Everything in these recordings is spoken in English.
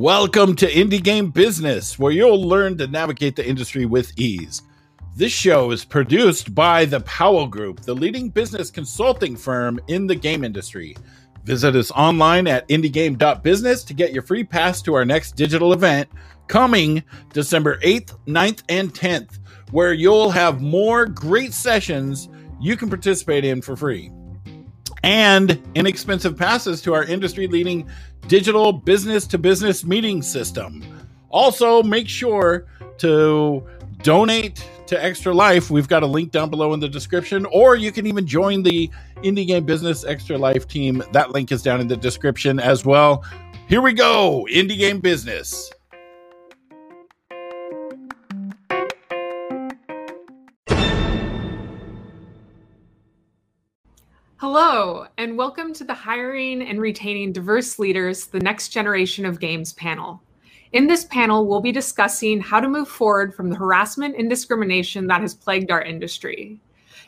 Welcome to Indie Game Business, where you'll learn to navigate the industry with ease. This show is produced by the Powell Group, the leading business consulting firm in the game industry. Visit us online at indiegame.business to get your free pass to our next digital event coming December 8th, 9th, and 10th, where you'll have more great sessions you can participate in for free and inexpensive passes to our industry leading digital business to business meeting system. Also, make sure to donate to Extra Life. We've got a link down below in the description, or you can even join the Indie Game Business Extra Life team. That link is down in the description as well. Here we go Indie Game Business. Hello, and welcome to the Hiring and Retaining Diverse Leaders, the Next Generation of Games panel. In this panel, we'll be discussing how to move forward from the harassment and discrimination that has plagued our industry.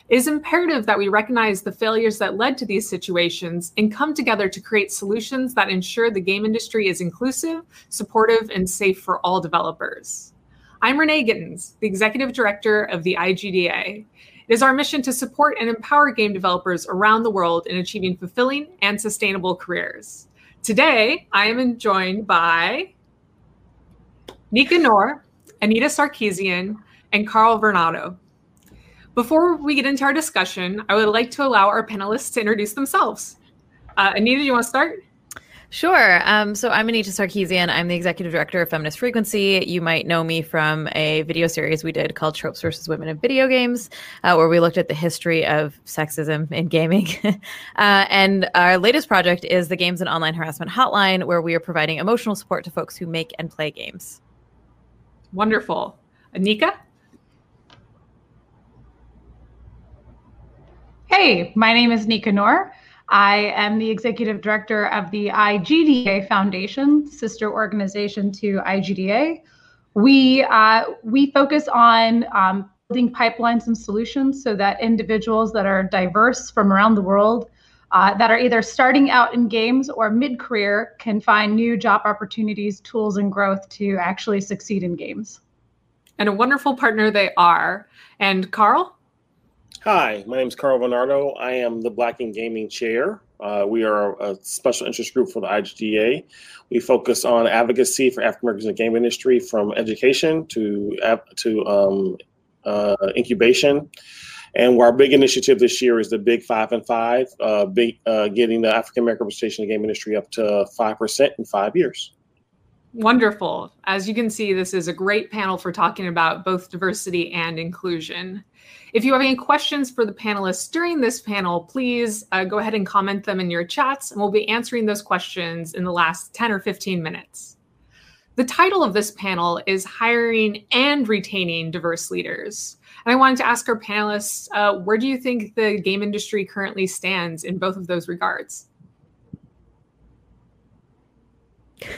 It is imperative that we recognize the failures that led to these situations and come together to create solutions that ensure the game industry is inclusive, supportive, and safe for all developers. I'm Renee Gittins, the Executive Director of the IGDA, it is our mission to support and empower game developers around the world in achieving fulfilling and sustainable careers. Today, I am joined by Nika Nour, Anita Sarkeesian, and Carl Varnado. Before we get into our discussion, I would like to allow our panelists to introduce themselves. Uh, Anita, do you want to start? Sure. Um, so I'm Anita Sarkeesian. I'm the executive director of Feminist Frequency. You might know me from a video series we did called Tropes versus Women in Video Games, uh, where we looked at the history of sexism in gaming. uh, and our latest project is the Games and Online Harassment Hotline, where we are providing emotional support to folks who make and play games. Wonderful. Anika? Hey, my name is Nika Nour. I am the executive director of the IGDA Foundation, sister organization to IGDA. We uh, we focus on um, building pipelines and solutions so that individuals that are diverse from around the world, uh, that are either starting out in games or mid-career, can find new job opportunities, tools, and growth to actually succeed in games. And a wonderful partner they are. And Carl. Hi, my name is Carl Varnado. I am the Black in Gaming Chair. Uh, we are a special interest group for the IGDA. We focus on advocacy for African Americans in the game industry, from education to to um, uh, incubation. And our big initiative this year is the Big Five and Five, uh, big, uh, getting the African American representation in the game industry up to five percent in five years. Wonderful. As you can see, this is a great panel for talking about both diversity and inclusion. If you have any questions for the panelists during this panel, please uh, go ahead and comment them in your chats, and we'll be answering those questions in the last 10 or 15 minutes. The title of this panel is Hiring and Retaining Diverse Leaders. And I wanted to ask our panelists uh, where do you think the game industry currently stands in both of those regards?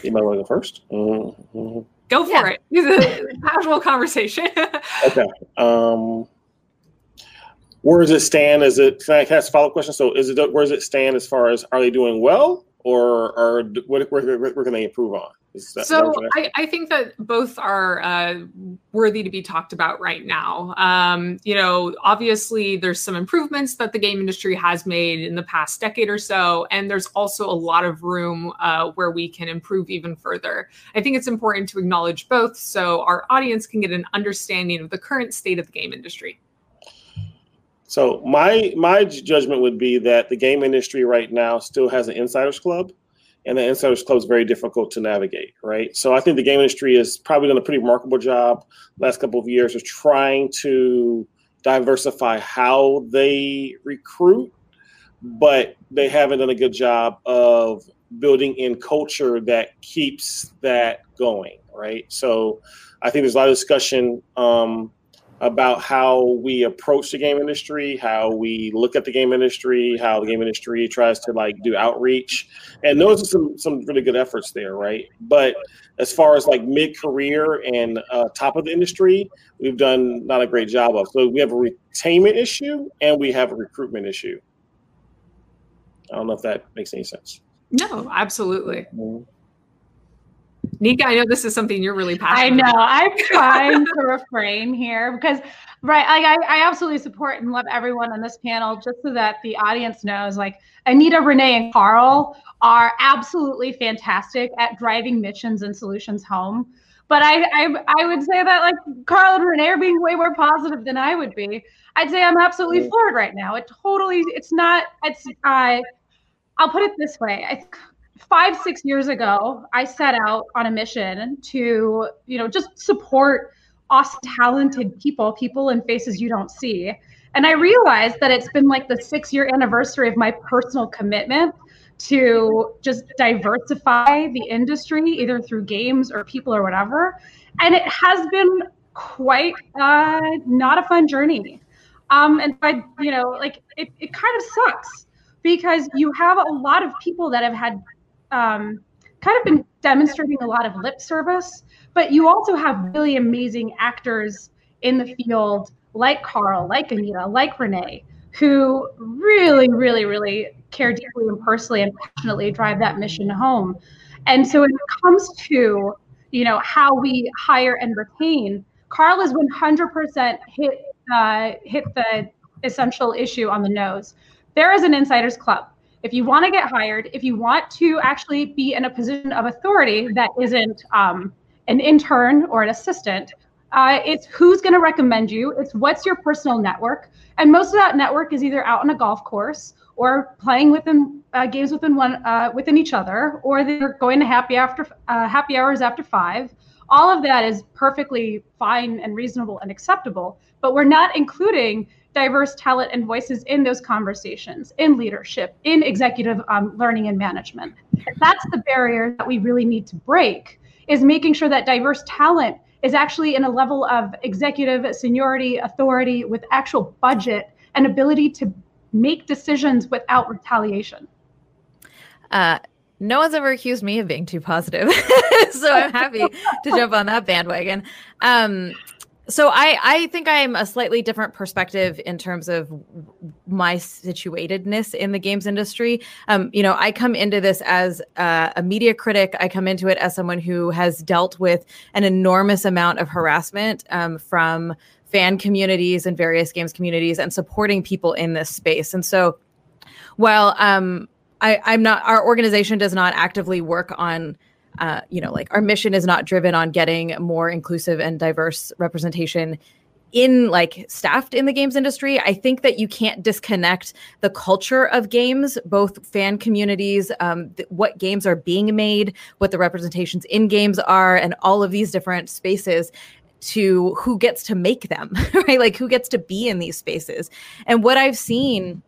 You might want to go 1st mm-hmm. Go for yeah. it. It's a casual conversation. okay. Um, where does it stand? Is it can I ask a follow up question? So is it where does it stand as far as are they doing well or are what where, where, where can they improve on? So I, I, think that both are uh, worthy to be talked about right now. Um, you know, obviously there's some improvements that the game industry has made in the past decade or so, and there's also a lot of room uh, where we can improve even further. I think it's important to acknowledge both so our audience can get an understanding of the current state of the game industry. So my my judgment would be that the game industry right now still has an insiders club, and the insiders club is very difficult to navigate. Right. So I think the game industry has probably done a pretty remarkable job last couple of years of trying to diversify how they recruit, but they haven't done a good job of building in culture that keeps that going. Right. So I think there's a lot of discussion. Um, about how we approach the game industry, how we look at the game industry, how the game industry tries to like do outreach. And those are some some really good efforts there, right? But as far as like mid career and uh, top of the industry, we've done not a great job of. So we have a retainment issue and we have a recruitment issue. I don't know if that makes any sense. No, absolutely. Mm-hmm. Nika, I know this is something you're really passionate. About. I know. About. I'm trying to refrain here because, right, I, I absolutely support and love everyone on this panel. Just so that the audience knows, like Anita, Renee, and Carl are absolutely fantastic at driving missions and solutions home. But I, I, I would say that like Carl and Renee are being way more positive than I would be. I'd say I'm absolutely floored right now. It totally, it's not. It's. I. Uh, I'll put it this way. I five six years ago i set out on a mission to you know just support awesome talented people people and faces you don't see. And i realized that it's been like the six year anniversary of my personal commitment to just diversify the industry either through games or people or whatever. And it has been quite uh, not a fun journey. Um, and i you know like it, it kind of sucks because you have a lot of people that have had um, kind of been demonstrating a lot of lip service, but you also have really amazing actors in the field like Carl, like Anita, like Renee, who really, really, really care deeply and personally and passionately drive that mission home. And so when it comes to, you know, how we hire and retain, Carl is 100% hit uh, hit the essential issue on the nose. There is an insiders club if you want to get hired, if you want to actually be in a position of authority that isn't um, an intern or an assistant, uh, it's who's going to recommend you. It's what's your personal network, and most of that network is either out on a golf course or playing within uh, games within one uh, within each other, or they're going to happy after uh, happy hours after five. All of that is perfectly fine and reasonable and acceptable, but we're not including diverse talent and voices in those conversations, in leadership, in executive um, learning and management. That's the barrier that we really need to break is making sure that diverse talent is actually in a level of executive seniority, authority with actual budget and ability to make decisions without retaliation. Uh, no one's ever accused me of being too positive, so I'm happy to jump on that bandwagon. Um, so I I think I'm a slightly different perspective in terms of my situatedness in the games industry. Um, you know, I come into this as a, media critic. I come into it as someone who has dealt with an enormous amount of harassment um, from fan communities and various games communities and supporting people in this space. And so, while um, I, I'm not, our organization does not actively work on uh, you know, like our mission is not driven on getting more inclusive and diverse representation in like staffed in the games industry. I think that you can't disconnect the culture of games both fan communities um, th- what games are being made what the representations in games are and all of these different spaces to who gets to make them right? Like who gets to be in these spaces. And what i've seen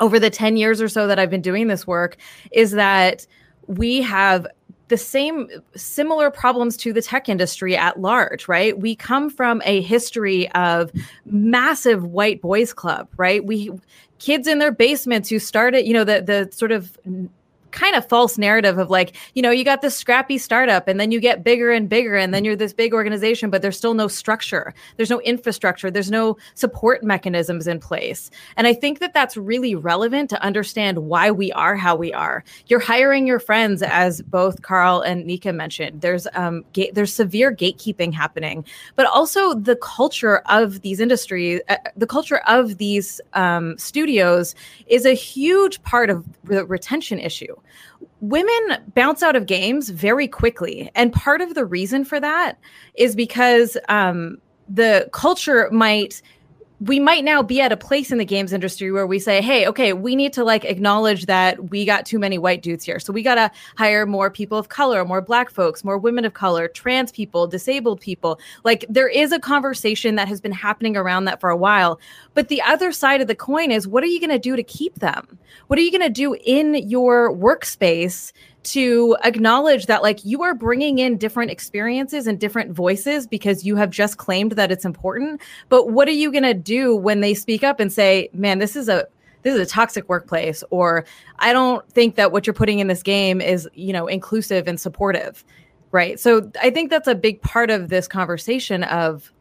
over the 10 years or so that i've been doing this work is that we have the same similar problems to the tech industry at large, right? We come from a history of massive white boys club, right? We kids in their basements who started, you know, the the sort of kind of false narrative of like, you know, you got this scrappy startup and then you get bigger and bigger and then you're this big organization, but there's still no structure. There's no infrastructure. There's no support mechanisms in place. And I think that that's really relevant to understand why we are how we are. You're hiring your friends, as both Carl and Nika mentioned. There's um, ga- there's severe gatekeeping happening, but also the culture of these industries, uh, the culture of these um, studios is a huge part of the retention issue women bounce out of games very quickly. And part of the reason for that is because um, the culture might we might now be at a place in the games industry where we say, hey, okay, we need to like acknowledge that we got too many white dudes here. So we got to hire more people of color, more black folks, more women of color, trans people, disabled people. Like there is a conversation that has been happening around that for a while. But the other side of the coin is what are you going to do to keep them? What are you going to do in your workspace to acknowledge that like you are bringing in different experiences and different voices because you have just claimed that it's important. But what are you going to do when they speak up and say man this is a this is a toxic workplace or i don't think that what you're putting in this game is you know inclusive and supportive right? So i think that's a big part of this conversation of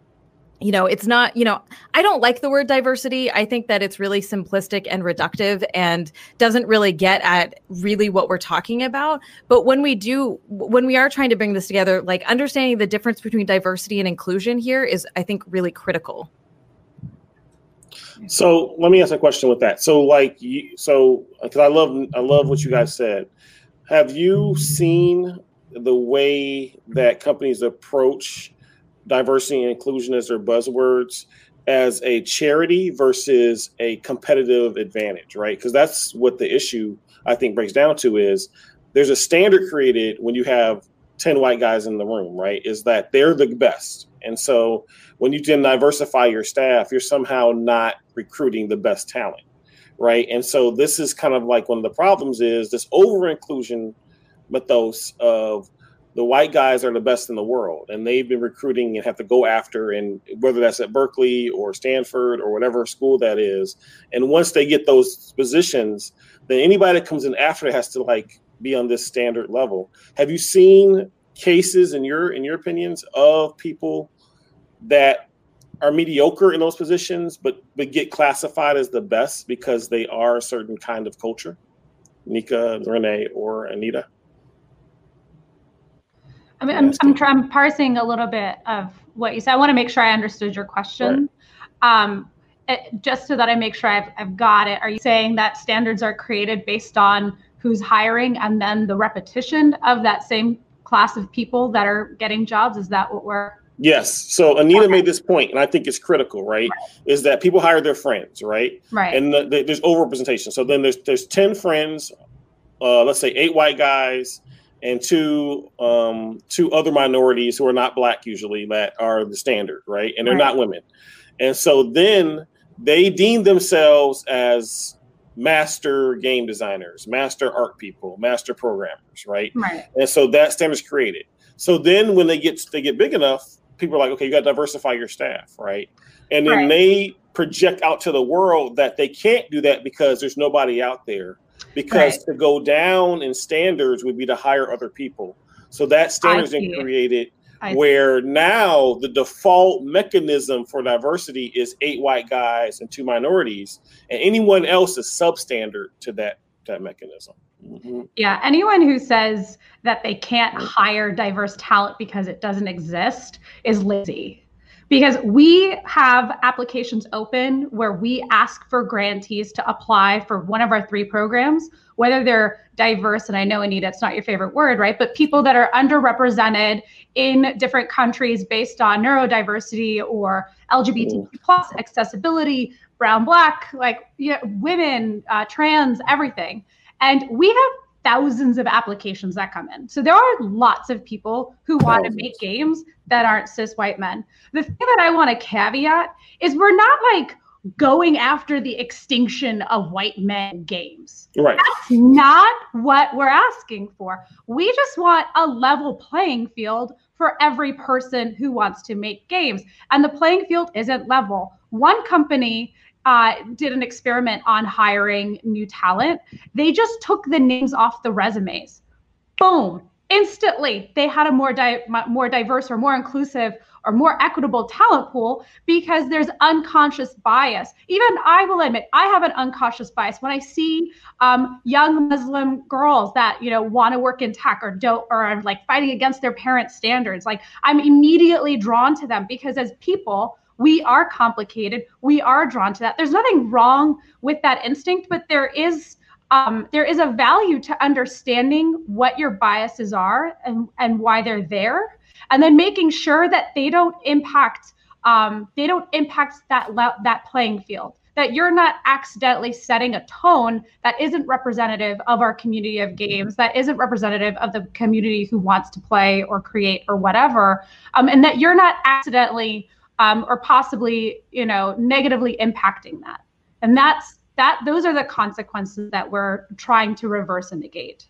you know, it's not, you know, I don't like the word diversity. I think that it's really simplistic and reductive and doesn't really get at really what we're talking about. But when we do, when we are trying to bring this together, like understanding the difference between diversity and inclusion here is, I think, really critical. So let me ask a question with that. So, like, you, so because I love, I love what you guys said. Have you seen the way that companies approach diversity and inclusion as their buzzwords as a charity versus a competitive advantage, right? Because that's what the issue I think breaks down to is there's a standard created when you have 10 white guys in the room, right? Is that they're the best. And so when you then diversify your staff, you're somehow not recruiting the best talent, right? And so this is kind of like one of the problems is this over inclusion mythos of the white guys are the best in the world and they've been recruiting and have to go after and whether that's at berkeley or stanford or whatever school that is. And once they get those positions then anybody that comes in after has to like be on this standard level. Have you seen cases in your in your opinions of people that are mediocre in those positions but but get classified as the best because they are a certain kind of culture? Nika renee or anita I mean, I'm, I'm, I'm, parsing a little bit of what you said. I want to make sure I understood your question. Right. Um, it, just so that I make sure I've, I've got it. Are you saying that standards are created based on who's hiring and then the repetition of that same class of people that are getting jobs? Is that what we're Yes. So Anita okay. made this point, and I think it's critical, right? right? Is that people hire their friends, right? Right. And the, the, there's overrepresentation. So then there's there's ten friends, uh, let's say eight white guys, and two um, two other minorities who are not black usually that are the standard, right? And they're right. not women. And so then they deem themselves as master game designers, master art people, master programmers, right? Right. And so that standard is created. So then when they get they get big enough, people are like, okay, you got to diversify your staff, right? And then right. they project out to the world that they can't do that because there's nobody out there because right. to go down in standards would be to hire other people. So that standard's been created where now the default mechanism for diversity is eight white guys and two minorities, and anyone else is substandard to that that mechanism. Mm-hmm. Yeah, anyone who says that they can't hire diverse talent because it doesn't exist is lazy because we have applications open where we ask for grantees to apply for one of our three programs, whether they're diverse, and I know Anita, it's not your favorite word, right? But people that are underrepresented in different countries based on neurodiversity or LGBTQ plus accessibility, brown, black, like you know, women, uh, trans, everything. And we have thousands of applications that come in. So there are lots of people who want to make games that aren't cis white men. The thing that I want to caveat is we're not like going after the extinction of white men games. Right. That's not what we're asking for. We just want a level playing field for every person who wants to make games. And the playing field isn't level. One company uh, did an experiment on hiring new talent. They just took the names off the resumes. Boom! Instantly, they had a more di- more diverse or more inclusive or more equitable talent pool because there's unconscious bias. Even I will admit, I have an unconscious bias when I see um, young Muslim girls that you know want to work in tech or don't or are like fighting against their parents' standards. Like I'm immediately drawn to them because as people we are complicated. We are drawn to that. There's nothing wrong with that instinct but there is um, there is a value to understanding what your biases are and, and why they're there and then making sure that they don't impact um, they don't impact that that playing field that you're not accidentally setting a tone that isn't representative of our community of games that isn't representative of the community who wants to play or create or whatever um, and that you're not accidentally um, or possibly you know negatively impacting that. And that's that those are the consequences that we're trying to reverse and negate.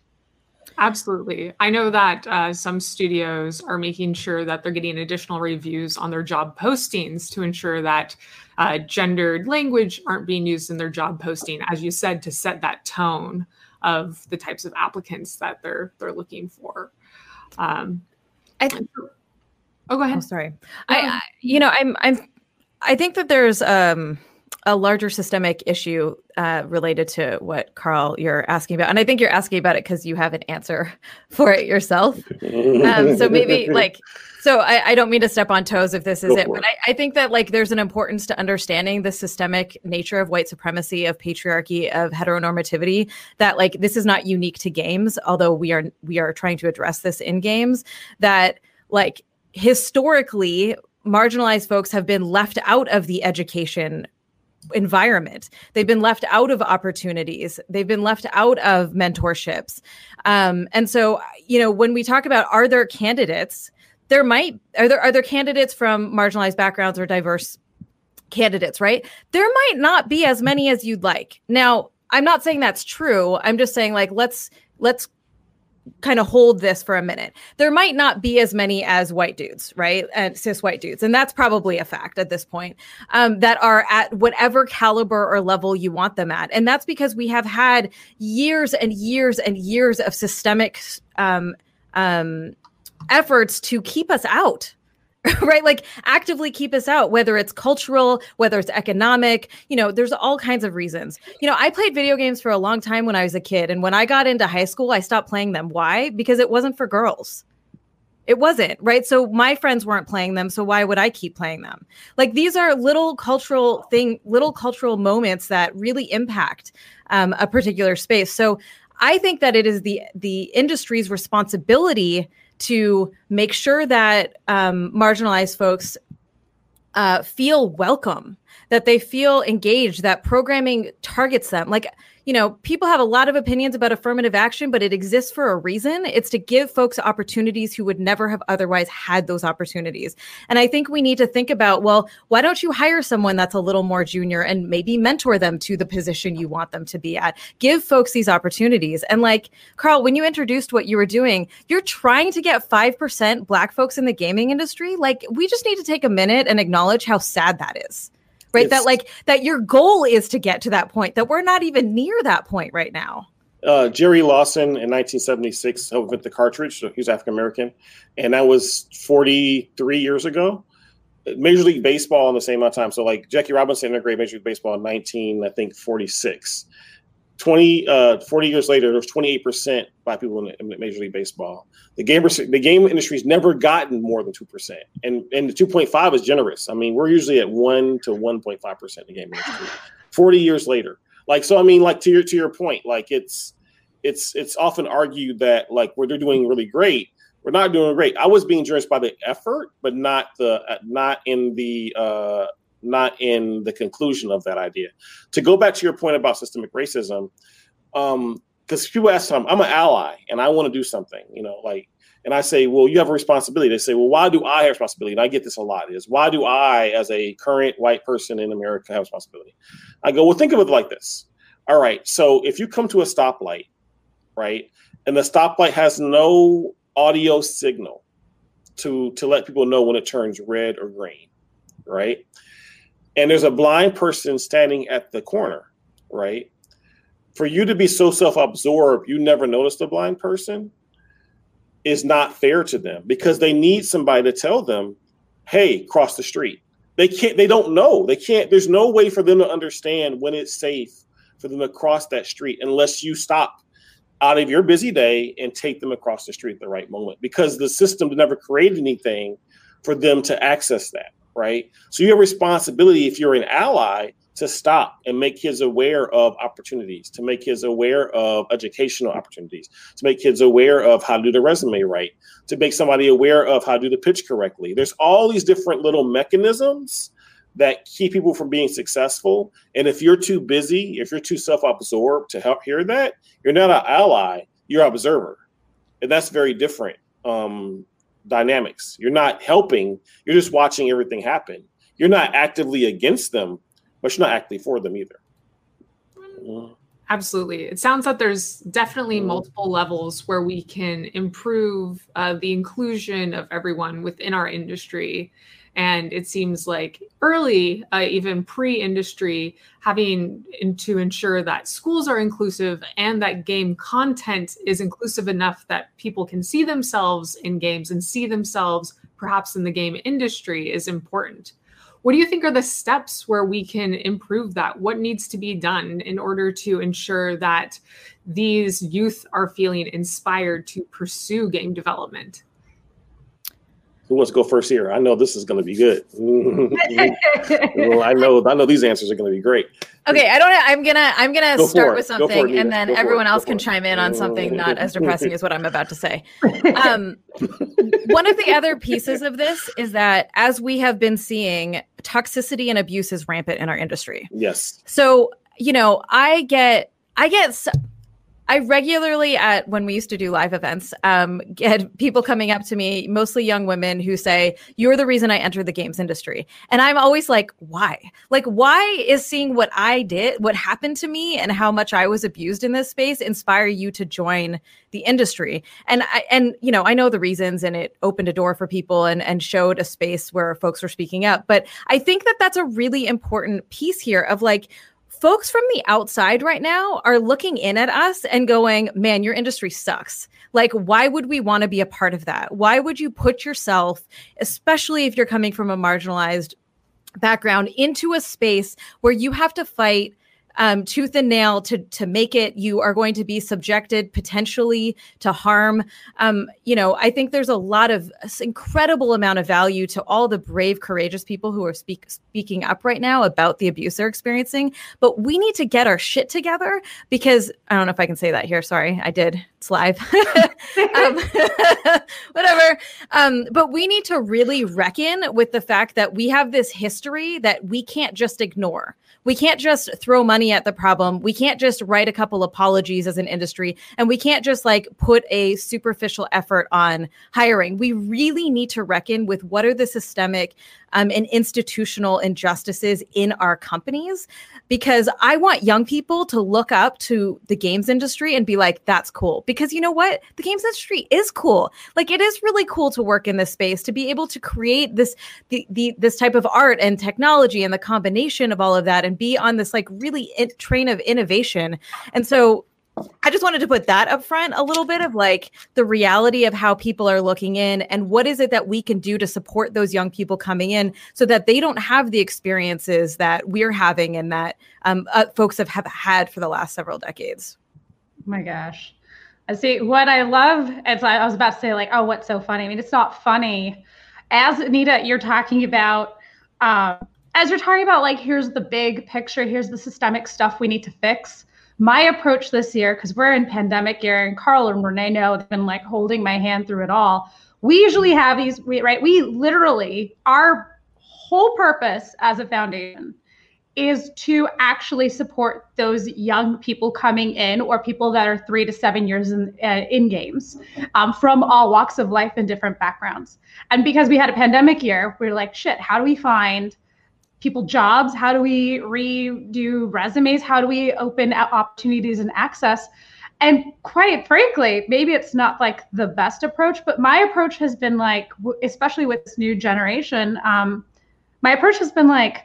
Absolutely. I know that uh, some studios are making sure that they're getting additional reviews on their job postings to ensure that uh, gendered language aren't being used in their job posting as you said to set that tone of the types of applicants that they're they're looking for. Um, I, Oh, go ahead. Oh, sorry. I, I, you know, I'm, I'm, I think that there's um, a larger systemic issue uh, related to what Carl you're asking about, and I think you're asking about it because you have an answer for it yourself. Um, so maybe like, so I, I, don't mean to step on toes if this is Go it, but I, I, think that like there's an importance to understanding the systemic nature of white supremacy, of patriarchy, of heteronormativity. That like this is not unique to games, although we are we are trying to address this in games. That like historically marginalized folks have been left out of the education environment. They've been left out of opportunities. They've been left out of mentorships. Um, and so, you know, when we talk about are there candidates, there might are there are there candidates from marginalized backgrounds or diverse candidates, right? There might not be as many as you'd like. Now, I'm not saying that's true. I'm just saying like let's let's kind of hold this for a minute. There might not be as many as white dudes, right? And cis white dudes. And that's probably a fact at this point um, that are at whatever caliber or level you want them at. And that's because we have had years and years and years of systemic um, um, efforts to keep us out right? Like actively keep us out, whether it's cultural, whether it's economic, you know, there's all kinds of reasons. You know, I played video games for a long time when I was a kid. And when I got into high school, I stopped playing them. Why? Because it wasn't for girls. It wasn't, right? So my friends weren't playing them. So why would I keep playing them? Like these are little cultural thing, little cultural moments that really impact um, a particular space. So I think that it is the the industry's responsibility to make sure that um, marginalized folks uh, feel welcome, that they feel engaged, that programming targets them. Like you know, people have a lot of opinions about affirmative action, but it exists for a reason. It's to give folks opportunities who would never have otherwise had those opportunities. And I think we need to think about, well, why don't you hire someone that's a little more junior and maybe mentor them to the position you want them to be at? Give folks these opportunities. And like Carl, when you introduced what you were doing, you're trying to get 5% black folks in the gaming industry. Like we just need to take a minute and acknowledge how sad that is right? It's, that like that your goal is to get to that point, that we're not even near that point right now. Uh, Jerry Lawson in 1976 helped invent the cartridge. So he was African American, and that was 43 years ago. Major League Baseball in the same amount of time. So like Jackie Robinson integrated Major League Baseball in 19, I think 46. 20, uh, 40 years later, there's 28% black people in, in Major League Baseball. The game, the game industry has never gotten more than 2%. And, and the 2.5 is generous. I mean, we're usually at 1 to 1.5% in the game industry 40 years later. Like, so, I mean, like to your, to your point, like it's, it's, it's often argued that like where they're doing really great, we're not doing great. I was being judged by the effort, but not the, not in the, uh, not in the conclusion of that idea. To go back to your point about systemic racism, because um, people ask, I'm, I'm an ally and I want to do something, you know, like, and I say, well, you have a responsibility. They say, well, why do I have responsibility? And I get this a lot is why do I, as a current white person in America, have responsibility? I go, well, think of it like this. All right. So if you come to a stoplight, right, and the stoplight has no audio signal to to let people know when it turns red or green, right? And there's a blind person standing at the corner, right? For you to be so self-absorbed, you never notice the blind person is not fair to them because they need somebody to tell them, "Hey, cross the street." They can't they don't know. They can't there's no way for them to understand when it's safe for them to cross that street unless you stop out of your busy day and take them across the street at the right moment because the system never created anything for them to access that right? So you have responsibility if you're an ally to stop and make kids aware of opportunities, to make kids aware of educational opportunities, to make kids aware of how to do the resume right, to make somebody aware of how to do the pitch correctly. There's all these different little mechanisms that keep people from being successful. And if you're too busy, if you're too self-absorbed to help hear that, you're not an ally, you're an observer. And that's very different um, dynamics. You're not helping, you're just watching everything happen. You're not actively against them, but you're not actively for them either. Absolutely. It sounds that there's definitely mm. multiple levels where we can improve uh, the inclusion of everyone within our industry and it seems like early, uh, even pre industry, having in, to ensure that schools are inclusive and that game content is inclusive enough that people can see themselves in games and see themselves perhaps in the game industry is important. what do you think are the steps where we can improve that? What needs to be done in order to ensure that these youth are feeling inspired to pursue game development? Who wants to go first here? I know this is going to be good. well, I know, I know these answers are going to be great. Okay, I don't. I'm gonna. I'm gonna go start with something, it, and then everyone else can chime in on something not as depressing as what I'm about to say. Um, one of the other pieces of this is that as we have been seeing, toxicity and abuse is rampant in our industry. Yes. So you know, I get. I get I regularly at when we used to do live events, um, get people coming up to me, mostly young women, who say, "You're the reason I entered the games industry," and I'm always like, "Why? Like, why is seeing what I did, what happened to me, and how much I was abused in this space inspire you to join the industry?" And I, and you know, I know the reasons, and it opened a door for people and and showed a space where folks were speaking up. But I think that that's a really important piece here of like folks from the outside right now are looking in at us and going, man, your industry sucks. Like, why would we want to be a part of that? Why would you put yourself, especially if you're coming from a marginalized background, into a space where you have to fight? Um, tooth and nail to to make it. You are going to be subjected potentially to harm. Um, you know, I think there's a lot of incredible amount of value to all the brave, courageous people who are speak, speaking up right now about the abuse they're experiencing. But we need to get our shit together because I don't know if I can say that here. Sorry, I did. It's live. um, whatever. Um, but we need to really reckon with the fact that we have this history that we can't just ignore we can't just throw money at the problem. We can't just write a couple apologies as an industry, and we can't just like put a superficial effort on hiring. We really need to reckon with what are the systemic um, and institutional injustices in our companies because I want young people to look up to the games industry and be like, that's cool. Because you know what? The games industry is cool. Like it is really cool to work in this space, to be able to create this the, the this type of art and technology and the combination of all of that and be on this like really in, train of innovation. And so I just wanted to put that up front a little bit of like the reality of how people are looking in and what is it that we can do to support those young people coming in so that they don't have the experiences that we're having and that um, uh, folks have, have had for the last several decades. Oh my gosh. I see what I love. It's I was about to say like, oh, what's so funny? I mean, it's not funny. As Anita, you're talking about, uh, as you're talking about like, here's the big picture, here's the systemic stuff we need to fix my approach this year, because we're in pandemic year, and Carl and Renee know they've been like holding my hand through it all. We usually have these, we, right? We literally, our whole purpose as a foundation is to actually support those young people coming in or people that are three to seven years in, uh, in games um, from all walks of life and different backgrounds. And because we had a pandemic year, we are like, shit, how do we find people jobs? How do we redo resumes? How do we open up opportunities and access? And quite frankly, maybe it's not like the best approach, but my approach has been like, especially with this new generation, um, my approach has been like,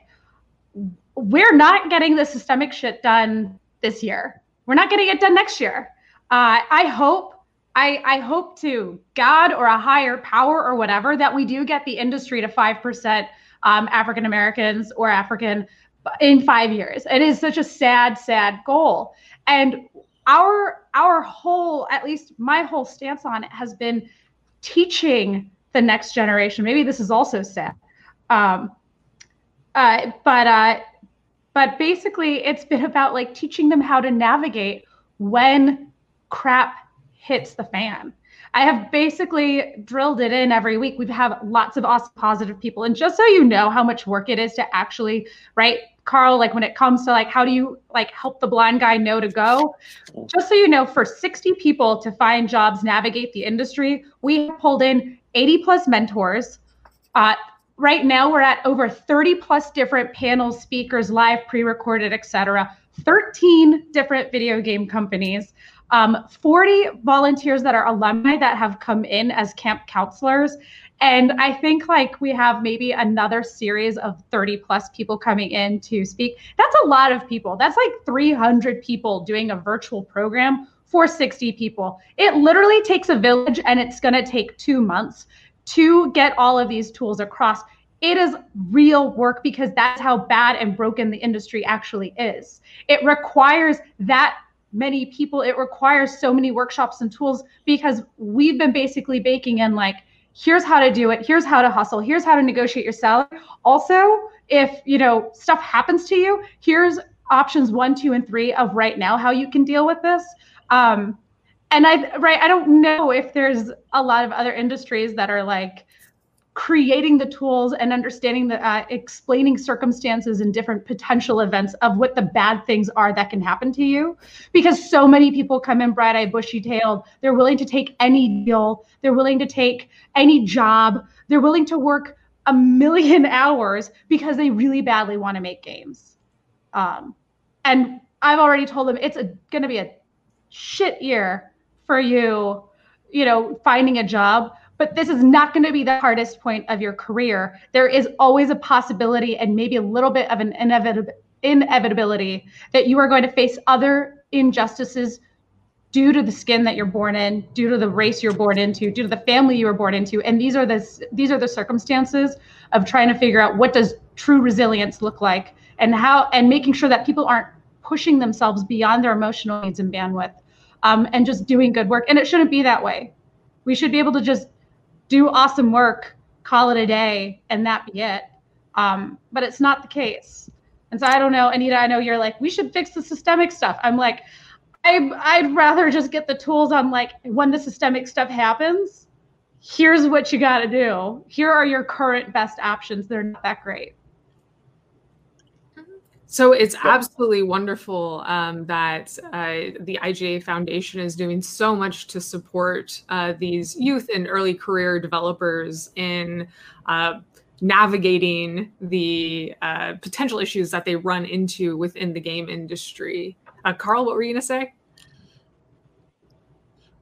we're not getting the systemic shit done this year. We're not getting it done next year. Uh, I hope I, I, hope to God or a higher power or whatever that we do get the industry to 5% um, African Americans or African in five years. It is such a sad, sad goal. And our our whole, at least my whole stance on it has been teaching the next generation. Maybe this is also sad. Um, uh, but uh, but basically it's been about like teaching them how to navigate when crap hits the fan I have basically drilled it in every week. We've have lots of awesome positive people. And just so you know how much work it is to actually, right, Carl, like when it comes to like how do you like help the blind guy know to go? Just so you know, for 60 people to find jobs, navigate the industry, we pulled in 80 plus mentors. Uh, right now we're at over 30 plus different panels, speakers, live, pre-recorded, etc. 13 different video game companies um, 40 volunteers that are alumni that have come in as camp counselors. And I think like we have maybe another series of 30 plus people coming in to speak. That's a lot of people. That's like 300 people doing a virtual program for 60 people. It literally takes a village and it's going to take two months to get all of these tools across it is real work because that's how bad and broken the industry actually is. It requires that many people, it requires so many workshops and tools because we've been basically baking in like, here's how to do it, here's how to hustle, here's how to negotiate your salary. Also, if you know stuff happens to you, here's options one, two, and three of right now how you can deal with this. Um, and I right, I don't know if there's a lot of other industries that are like creating the tools and understanding the uh, explaining circumstances and different potential events of what the bad things are that can happen to you. Because so many people come in bright-eyed bushy-tailed. They're willing to take any deal. They're willing to take any job. They're willing to work a million hours because they really badly want to make games. Um, and i've already told them it's going to be a shit year for you you know finding a job but this is not going to be the hardest point of your career. There is always a possibility and maybe a little bit of an inevitability that you are going to face other injustices due to the skin that you're born in, due to the race you're born into, due to the family you were born into. And these are the these are the circumstances of trying to figure out what does true resilience look like and how and making sure that people aren't pushing themselves beyond their emotional needs and bandwidth um, and just doing good work. And it shouldn't be that way. We should be able to just do awesome work, call it a day, and that be it. Um, but it's not the case. And so I don't know, Anita. I know you're like, we should fix the systemic stuff. I'm like, I, I'd rather just get the tools on like when the systemic stuff happens. Here's what you got to do. Here are your current best options. They're not that great. So it's absolutely wonderful um, that uh, the IGDA Foundation is doing so much to support uh, these youth and early career developers in uh, navigating the uh, potential issues that they run into within the game industry. Uh, Carl, what were you going to say?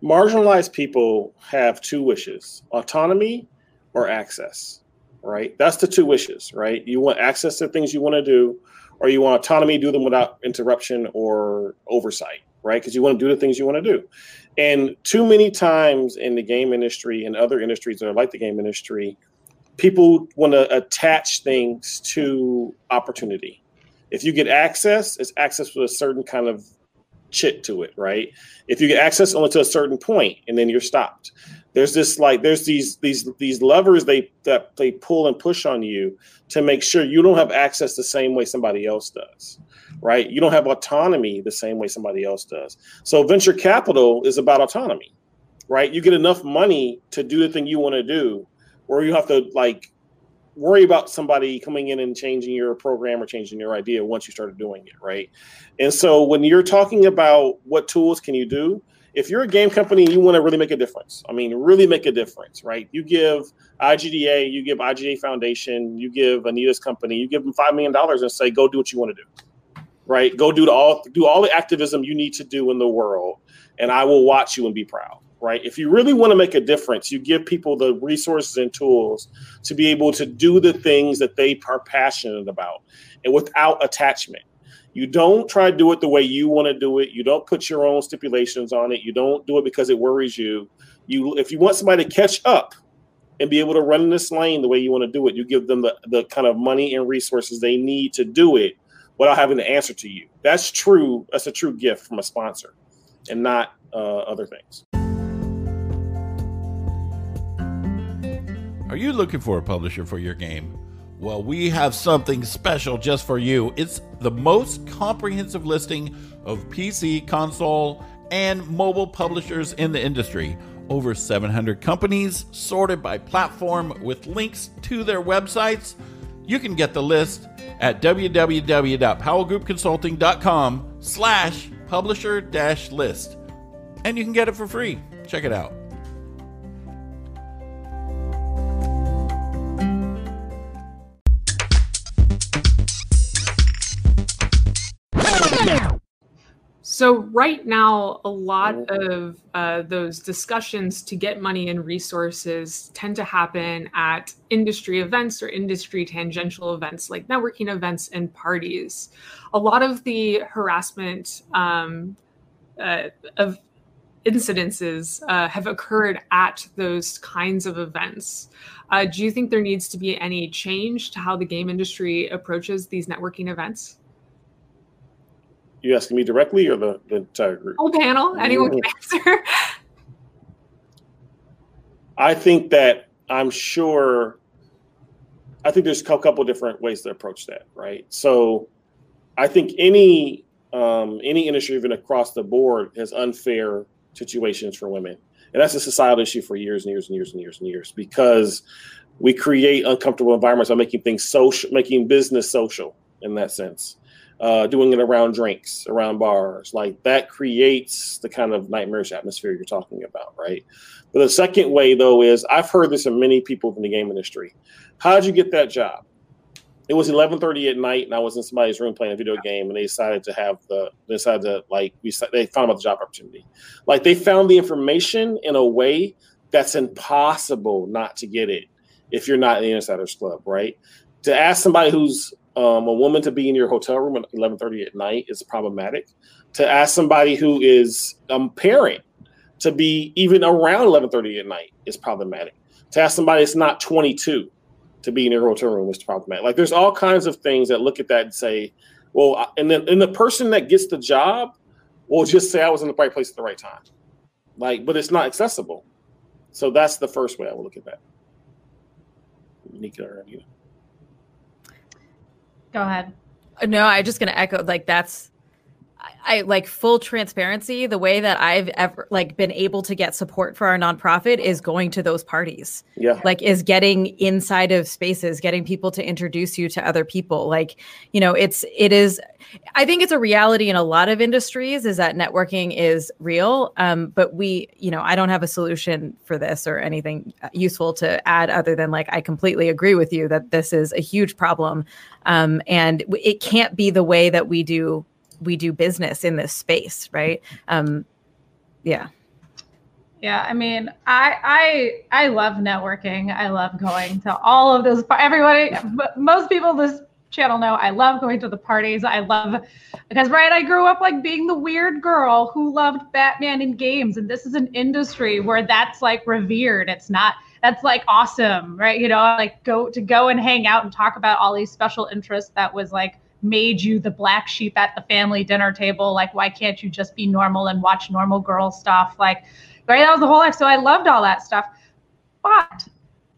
Marginalized people have two wishes autonomy or access, right? That's the two wishes, right? You want access to things you want to do or you want autonomy, do them without interruption or oversight, right? Because you want to do the things you want to do. And too many times in the game industry and other industries that are like the game industry, people want to attach things to opportunity. If you get access, it's access with a certain kind of chit to it, right? If you get access only to a certain point and then you're stopped. There's this like there's these these these levers they that they pull and push on you to make sure you don't have access the same way somebody else does. Right? You don't have autonomy the same way somebody else does. So venture capital is about autonomy. Right? You get enough money to do the thing you want to do or you have to like worry about somebody coming in and changing your program or changing your idea once you started doing it, right? And so when you're talking about what tools can you do, if you're a game company and you want to really make a difference, I mean, really make a difference, right? You give IGDA, you give IGDA Foundation, you give Anita's company, you give them five million dollars and say, go do what you want to do, right? Go do all do all the activism you need to do in the world, and I will watch you and be proud right? If you really want to make a difference, you give people the resources and tools to be able to do the things that they are passionate about and without attachment. You don't try to do it the way you want to do it. You don't put your own stipulations on it. You don't do it because it worries you. You if you want somebody to catch up and be able to run in this lane the way you want to do it, you give them the, the kind of money and resources they need to do it without having to answer to you. That's true. That's a true gift from a sponsor and not uh, other things. Are you looking for a publisher for your game? Well, we have something special just for you. It's the most comprehensive listing of PC, console, and mobile publishers in the industry. Over 700 companies sorted by platform with links to their websites. You can get the list at www.powellgroupconsulting.com slash publisher dash list. And you can get it for free. Check it out. So right now, a lot of uh, those discussions to get money and resources tend to happen at industry events or industry tangential events like networking events and parties. A lot of the harassment um, uh, of incidences uh, have occurred at those kinds of events. Uh, do you think there needs to be any change to how the game industry approaches these networking events? You asking me directly or the, the entire group? Whole panel. Anyone can answer. I think that I'm sure. I think there's a couple different ways to approach that, right? So, I think any um, any industry, even across the board, has unfair situations for women, and that's a societal issue for years and years and years and years and years because we create uncomfortable environments by making things social, making business social in that sense uh, doing it around drinks, around bars. Like that creates the kind of nightmarish atmosphere you're talking about, right? But the second way, though, is I've heard this from many people in the game industry. How'd you get that job? It was 11:30 at night, and I was in somebody's room playing a video game, and they decided to have the they decided to like we they found out the job opportunity. Like they found the information in a way that's impossible not to get it if you're not in the Insiders Club, right? To ask somebody who's um, a woman to be in your hotel room at 11:30 at night is problematic. To ask somebody who is a um, parent to be even around 11:30 at night is problematic. To ask somebody that's not 22 to be in your hotel room is problematic. Like there's all kinds of things that look at that and say, well, and then and the person that gets the job will just say I was in the right place at the right time. Like, but it's not accessible. So that's the first way I would look at that. Nika or Anita. Go ahead. Uh, no, I'm just going to echo like that's I, like full transparency. The way that I've ever like been able to get support for our nonprofit is going to those parties. Yeah. Like is getting inside of spaces, getting people to introduce you to other people. Like, you know, it's it is I think it's a reality in a lot of industries is that networking is real. Um, but we, you know, I don't have a solution for this or anything useful to add other than like I completely agree with you that this is a huge problem. Um, and it can't be the way that we do we do business in this space, right? Um, yeah. Yeah, I mean, I I I love networking. I love going to all of those. Everybody, most people this channel know I love going to the parties. I love because right, I grew up like being the weird girl who loved Batman in games, and this is an industry where that's like revered. It's not that's like awesome, right? You know, like go to go and hang out and talk about all these special interests. That was like made you the black sheep at the family dinner table. Like, why can't you just be normal and watch normal girl stuff? Like, right? That was the whole life. So I loved all that stuff. But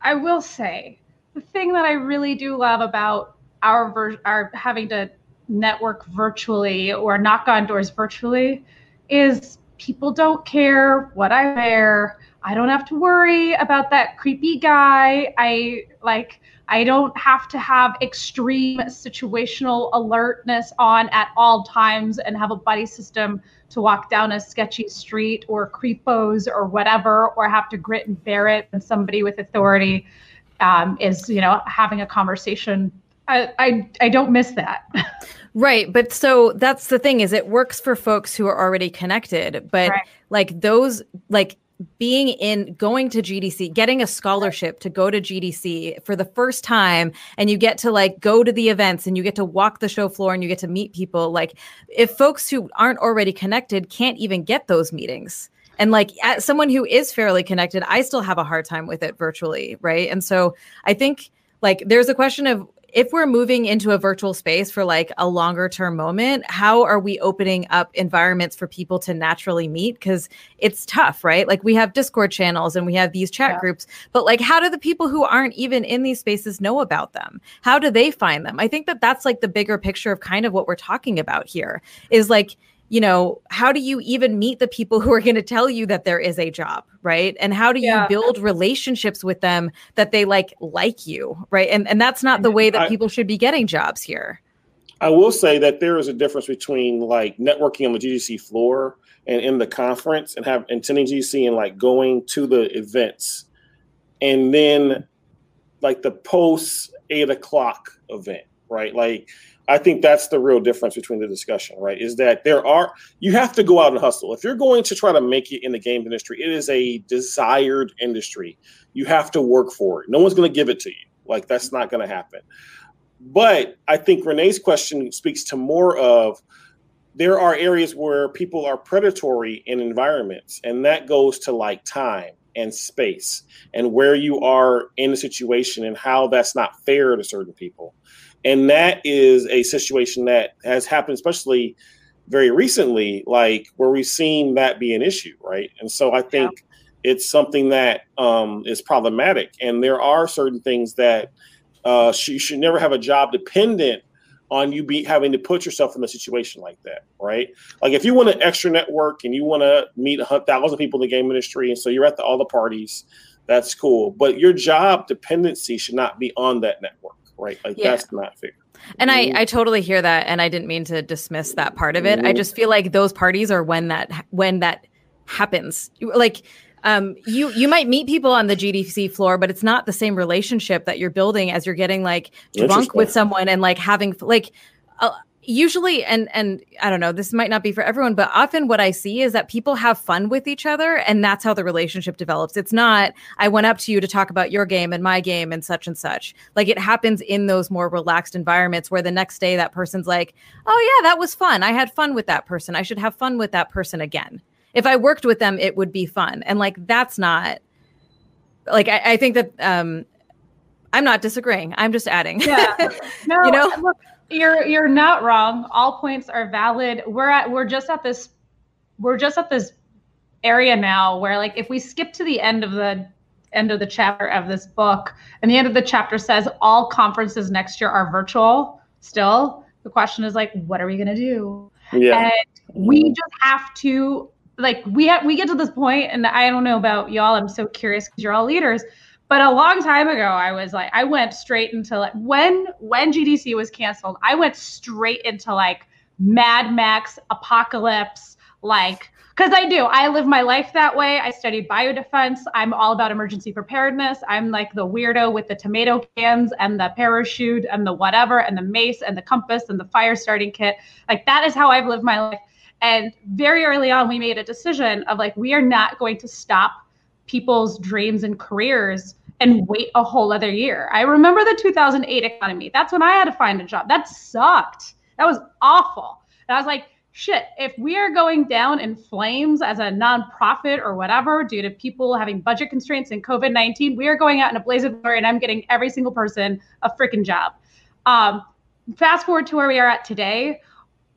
I will say the thing that I really do love about our ver- our having to network virtually or knock on doors virtually is people don't care what I wear. I don't have to worry about that creepy guy. I like I don't have to have extreme situational alertness on at all times and have a buddy system to walk down a sketchy street or creepos or whatever, or have to grit and bear it when somebody with authority um, is, you know, having a conversation. I, I, I don't miss that. Right. But so that's the thing is it works for folks who are already connected. But right. like those, like being in going to GDC, getting a scholarship to go to GDC for the first time, and you get to like go to the events and you get to walk the show floor and you get to meet people. Like, if folks who aren't already connected can't even get those meetings, and like as someone who is fairly connected, I still have a hard time with it virtually, right? And so I think like there's a question of if we're moving into a virtual space for like a longer term moment, how are we opening up environments for people to naturally meet? Because it's tough, right? Like we have Discord channels and we have these chat yeah. groups, but like how do the people who aren't even in these spaces know about them? How do they find them? I think that that's like the bigger picture of kind of what we're talking about here is like, you know, how do you even meet the people who are going to tell you that there is a job, right? And how do yeah. you build relationships with them that they like like you, right? And and that's not the way that I, people should be getting jobs here. I will say that there is a difference between like networking on the GDC floor and in the conference and have attending GDC and like going to the events and then like the post eight o'clock event, right? Like I think that's the real difference between the discussion, right? Is that there are you have to go out and hustle. If you're going to try to make it in the game industry, it is a desired industry. You have to work for it. No one's going to give it to you. Like that's not going to happen. But I think Renee's question speaks to more of there are areas where people are predatory in environments, and that goes to like time and space and where you are in a situation and how that's not fair to certain people. And that is a situation that has happened, especially very recently, like where we've seen that be an issue, right? And so I think yeah. it's something that um, is problematic. And there are certain things that uh, you should never have a job dependent on you be having to put yourself in a situation like that, right? Like if you want an extra network and you want to meet a thousand people in the game industry, and so you're at the, all the parties, that's cool. But your job dependency should not be on that network, right? Like yeah. that's not fair. And I, I totally hear that, and I didn't mean to dismiss that part of it. I just feel like those parties are when that when that happens. Like um, you you might meet people on the GDC floor, but it's not the same relationship that you're building as you're getting like drunk with someone and like having like. Uh, usually and and i don't know this might not be for everyone but often what i see is that people have fun with each other and that's how the relationship develops it's not i went up to you to talk about your game and my game and such and such like it happens in those more relaxed environments where the next day that person's like oh yeah that was fun i had fun with that person i should have fun with that person again if I worked with them, it would be fun. And like that's not like I, I think that um I'm not disagreeing. I'm just adding. Yeah. No, you know, look, you're you're not wrong. All points are valid. We're at we're just at this we're just at this area now where like if we skip to the end of the end of the chapter of this book and the end of the chapter says all conferences next year are virtual still the question is like what are we going to do yeah. and we just have to like we have we get to this point and i don't know about y'all i'm so curious because you're all leaders but a long time ago i was like i went straight into like when when gdc was canceled i went straight into like mad max apocalypse like because i do i live my life that way. I studied biodefense. I'm all about emergency preparedness. I'm like the weirdo with the tomato cans and the parachute and the whatever and the mace and the compass and the fire starting kit. Like that is how i've lived my life. And very early on, we made a decision of like, we are not going to stop people's dreams and careers and wait a whole other year. I remember the 2008 economy. That's when I had to find a job. That sucked. That was awful. And I was like, shit, if we are going down in flames as a nonprofit or whatever due to people having budget constraints and COVID 19, we are going out in a blaze of glory and I'm getting every single person a freaking job. Um, fast forward to where we are at today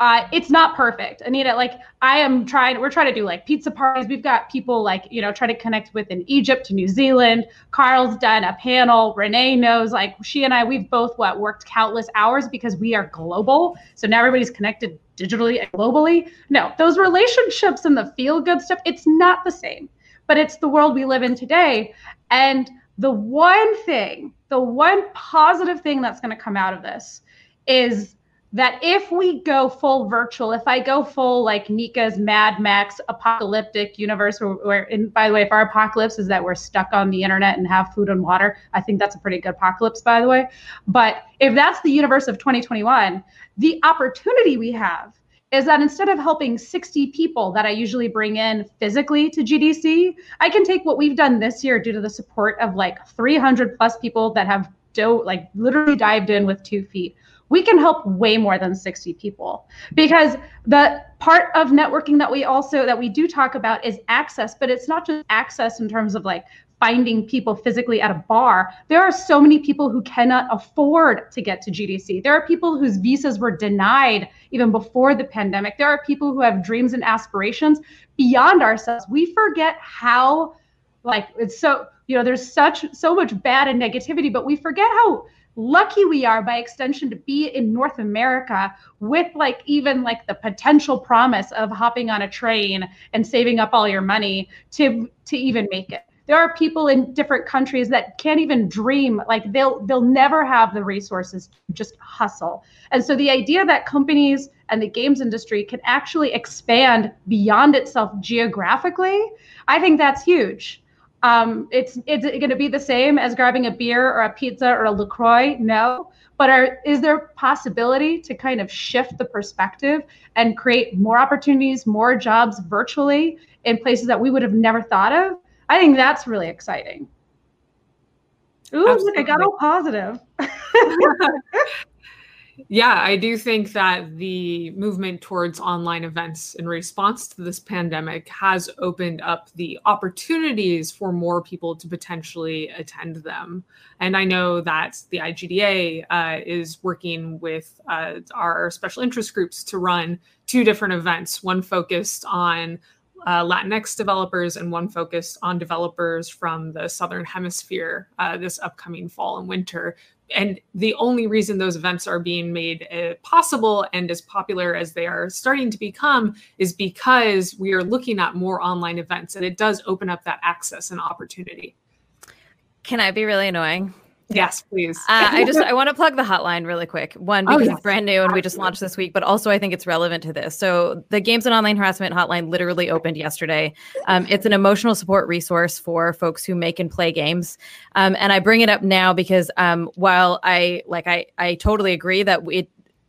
uh, it's not perfect. Anita, like I am trying, we're trying to do like pizza parties. We've got people like, you know, trying to connect with in Egypt to New Zealand. Carl's done a panel. Renee knows like she and I, we've both what worked countless hours because we are global. So now everybody's connected digitally and globally. No, those relationships and the feel good stuff, it's not the same, but it's the world we live in today. And the one thing, the one positive thing that's going to come out of this is that if we go full virtual, if I go full like Nika's Mad Max apocalyptic universe, where, where and by the way, if our apocalypse is that we're stuck on the internet and have food and water, I think that's a pretty good apocalypse, by the way. But if that's the universe of 2021, the opportunity we have is that instead of helping 60 people that I usually bring in physically to GDC, I can take what we've done this year due to the support of like 300 plus people that have do- like literally dived in with two feet we can help way more than 60 people. Because the part of networking that we also that we do talk about is access but it's not just access in terms of like finding people physically at a bar. There are so many people who cannot afford to get to gdc there are people whose visas were denied even before the pandemic. There are people who have dreams and aspirations beyond ourselves. We forget how like it's so you know there's such so much bad and negativity but we forget how lucky we are by extension to be in North America with like even like the potential promise of hopping on a train and saving up all your money to to even make it. There are people in different countries that can't even dream like they'll they'll never have the resources to just hustle. And so the idea that companies and the games industry can actually expand beyond itself geographically, I think that's huge. Um, it's it's going to be the same as grabbing a beer or a pizza or a LaCroix. No, but are, is there possibility to kind of shift the perspective and create more opportunities, more jobs virtually in places that we would have never thought of? I think that's really exciting. Ooh, look, I got all positive. Yeah, I do think that the movement towards online events in response to this pandemic has opened up the opportunities for more people to potentially attend them. And I know that the IGDA uh, is working with uh, our special interest groups to run two different events one focused on uh, Latinx developers and one focused on developers from the Southern Hemisphere uh, this upcoming fall and winter. And the only reason those events are being made uh, possible and as popular as they are starting to become is because we are looking at more online events and it does open up that access and opportunity. Can I be really annoying? Yes, please. uh, I just I want to plug the hotline really quick. One because oh, yes. it's brand new and we just launched this week, but also I think it's relevant to this. So the Games and Online Harassment Hotline literally opened yesterday. Um, it's an emotional support resource for folks who make and play games. Um, and I bring it up now because um, while I like I I totally agree that it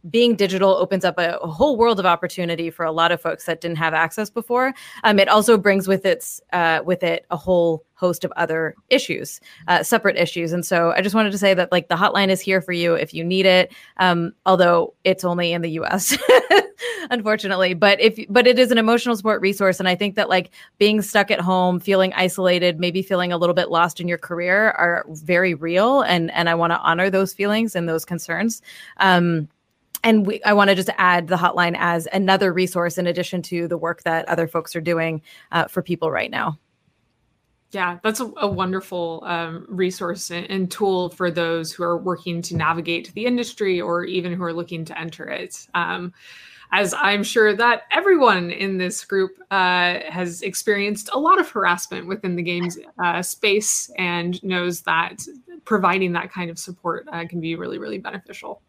being digital opens up a, a, whole world of opportunity for a lot of folks that didn't have access before. Um, it also brings with its uh, with it a whole host of other issues, uh, separate issues. And so I just wanted to say that like the hotline is here for you if you need it. Um, although it's only in the U.S. unfortunately, but if but it is an emotional support resource, and I think that like being stuck at home, feeling isolated, maybe feeling a little bit lost in your career are very real, and and I want to honor those feelings and those concerns. Um, and we, I want to just add the hotline as another resource in addition to the work that other folks are doing uh, for people right now. Yeah, that's a, a wonderful um, resource and, and, tool for those who are working to navigate the industry or even who are looking to enter it. Um, as I'm sure that everyone in this group uh, has experienced a lot of harassment within the games uh, space and knows that providing that kind of support uh, can be really, really beneficial.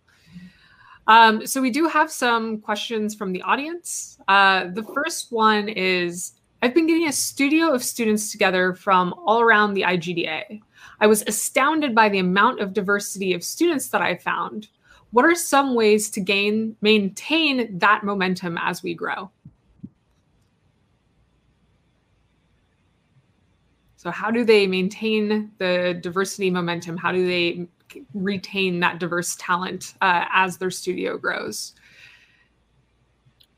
Um, so we do have some questions from the audience. Uh, the first one is I've been getting a studio of students together from all around the IGDA. I was astounded by the amount of diversity of students that I found. What are some ways to gain maintain that momentum as we grow? So how do they maintain the diversity momentum? How do they retain that diverse talent uh, as their studio grows.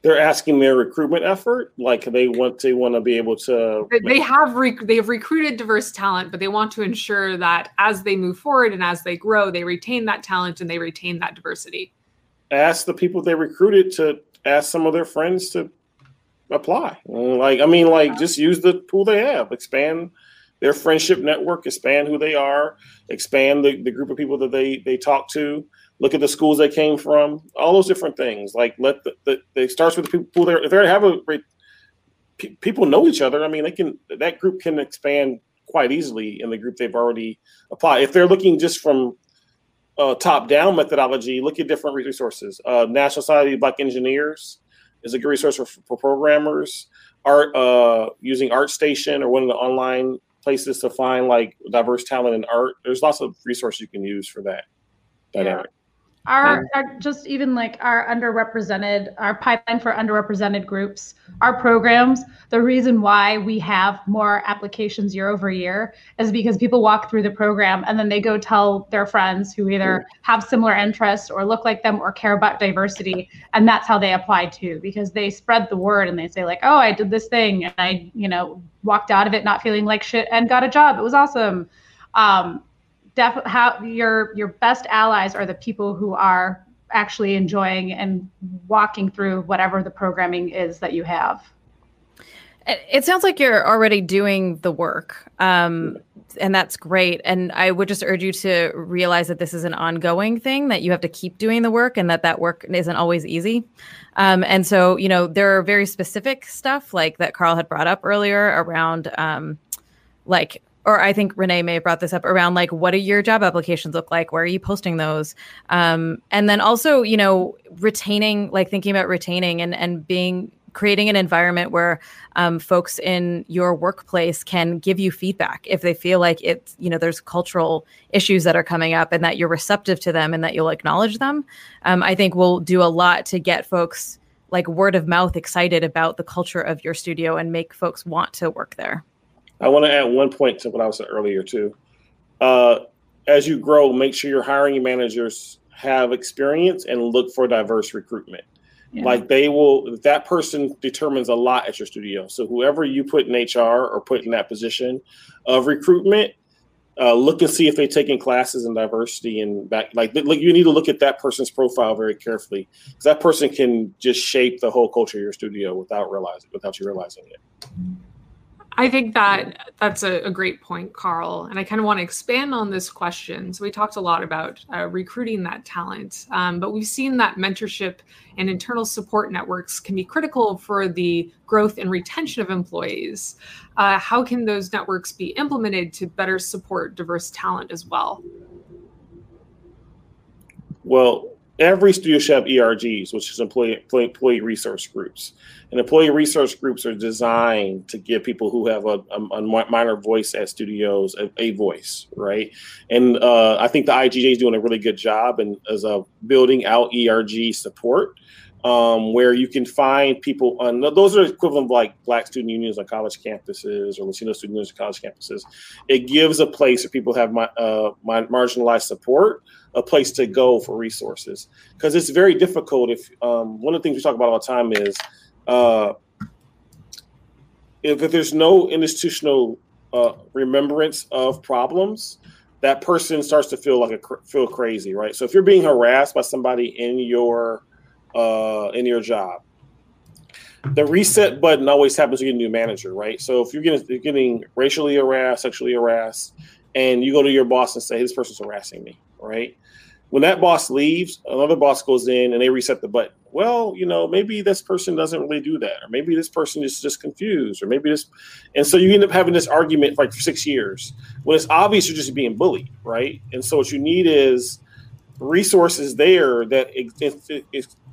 They're asking their recruitment effort? Like they want they want to be able to they have rec- they have recruited diverse talent but they want to ensure that as they move forward and as they grow they retain that talent and they retain that diversity. Ask the people they recruited to ask some of their friends to apply. Like i mean like just use the pool they have. Expand their friendship network, expand who they are, expand the, the group of people that they they talk to, look at the schools they came from, all those different things. Like let the, the it starts with the people there. If they have a people know each other, I mean, they can that group can expand quite easily in the group they've already applied. If they're looking just from uh, top down methodology, look at different resources. Uh, National Society of Black Engineers is a good resource for, for programmers. Art uh, using ArtStation or one of the online places to find like diverse talent in art. There's lots of resources you can use for that dynamic. Yeah. Our, our, just even like our underrepresented our pipeline for underrepresented groups our programs the reason why we have more applications year over year is because people walk through the program and then they go tell their friends who either have similar interests or look like them or care about diversity. And that's how they apply too because they spread the word and they say like oh i did this thing and i you know walked out of it not feeling like shit and got a job. It was awesome. Um, definitely how your your best allies are the people who are actually enjoying and walking through whatever the programming is that you have. It sounds like you're already doing the work, um, and that's great. And I would just urge you to realize that this is an ongoing thing that you have to keep doing the work, and that that work isn't always easy. Um, and so, you know, there are very specific stuff like that Carl had brought up earlier around, um, like or I think Renee may have brought this up around like what do your job applications look like? Where are you posting those? Um, and then also, you know, retaining, like thinking about retaining and and being creating an environment where um, folks in your workplace can give you feedback if they feel like it's you know there's cultural issues that are coming up and that you're receptive to them and that you'll acknowledge them um, i think we'll do a lot to get folks like word of mouth excited about the culture of your studio and make folks want to work there I want to add one point to what I was saying earlier too. Uh, as you grow, make sure your hiring managers have experience and look for diverse recruitment. Yeah. Like they will, that person determines a lot at your studio. So whoever you put in HR or put in that position of recruitment, uh, look and see if they've taken classes in diversity and back. Like, like you need to look at that person's profile very carefully because that person can just shape the whole culture of your studio without realizing, without you realizing it. I think that that's a, a, great point, Carl. And I kind of want to expand on this question. So, we talked a lot about uh, recruiting that talent, um, but we've seen that mentorship and internal support networks can be critical for the growth and retention of employees. Uh, how can those networks be implemented to better support diverse talent as well? Well, every studio should have ERGs, which is employee, employee resource groups. And employee resource groups are designed to give people who have a, a, a minor voice at studios a, a voice, right? And uh, I think the IGJ is doing a really good job and as a building out ERG support. Um, where you can find people on those are equivalent of like black student unions on college campuses or Latino student unions on college campuses. It gives a place where people have my, uh, my marginalized support a place to go for resources because it's very difficult if um, one of the things we talk about all the time is uh, if, if, there's no institutional uh, remembrance of problems that person starts to feel like a feel crazy right so if you're being harassed by somebody in your uh, in your job the reset button always happens when you get a new manager right so if you're getting, you're getting racially harassed sexually harassed and you go to your boss and say, hey, this person's harassing me, right? When that boss leaves, another boss goes in and they reset the button. Well, you know, maybe this person doesn't really do that, or maybe this person is just confused, or maybe this, and so you end up having this argument like for six years when it's obvious you're just being bullied, right? And so what you need is resources there that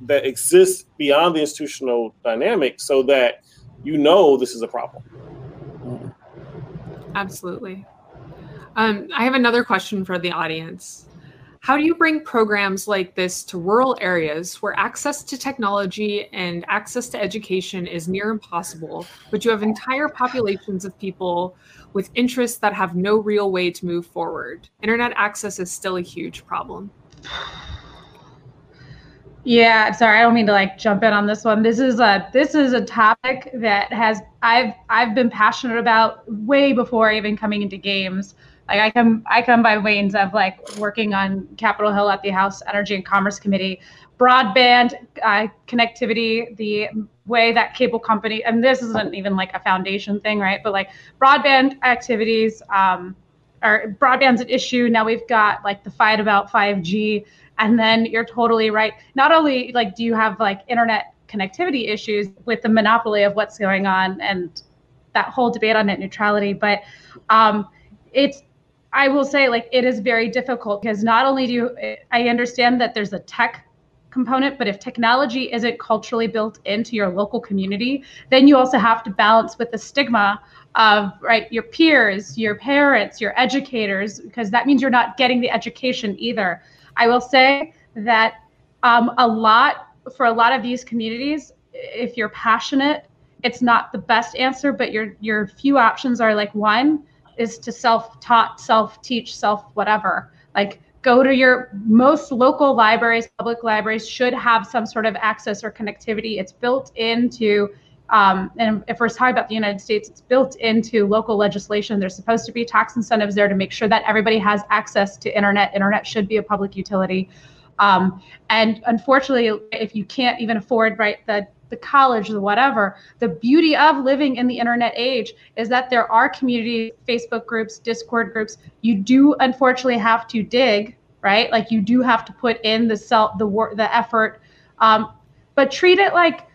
that exist beyond the institutional dynamic, so that you know this is a problem. Absolutely. Um, I have another question for the audience. How do you bring programs like this to rural areas where access to technology and access to education is near impossible, but you have entire populations of people with interests that have no real way to move forward? Internet access is still a huge problem. Yeah, sorry, I don't mean to like jump in on this one. This is a this is a topic that has I've I've been passionate about way before even coming into games. Like I come, I come by ways of like working on Capitol Hill at the House Energy and Commerce Committee, broadband uh, connectivity, the way that cable company, and this isn't even like a foundation thing, right? But like broadband activities, um, broadband's an issue. Now we've got like the fight about 5G, and then you're totally right. Not only like do you have like internet connectivity issues with the monopoly of what's going on and that whole debate on net neutrality, but um, it's I will say, like, it is very difficult because not only do you, I understand that there's a tech component, but if technology isn't culturally built into your local community, then you also have to balance with the stigma of right your peers, your parents, your educators, because that means you're not getting the education either. I will say that um, a lot for a lot of these communities, if you're passionate, it's not the best answer, but your your few options are like one is to self-taught, self-teach, self whatever. Like go to your most local libraries, public libraries should have some sort of access or connectivity. It's built into um, and if we're talking about the United States, it's built into local legislation. There's supposed to be tax incentives there to make sure that everybody has access to internet. Internet should be a public utility. Um, and unfortunately, if you can't even afford right the the college, the whatever. The beauty of living in the internet age is that there are community Facebook groups, Discord groups. You do unfortunately have to dig, right? Like you do have to put in the self, the work, the effort. Um, but treat it like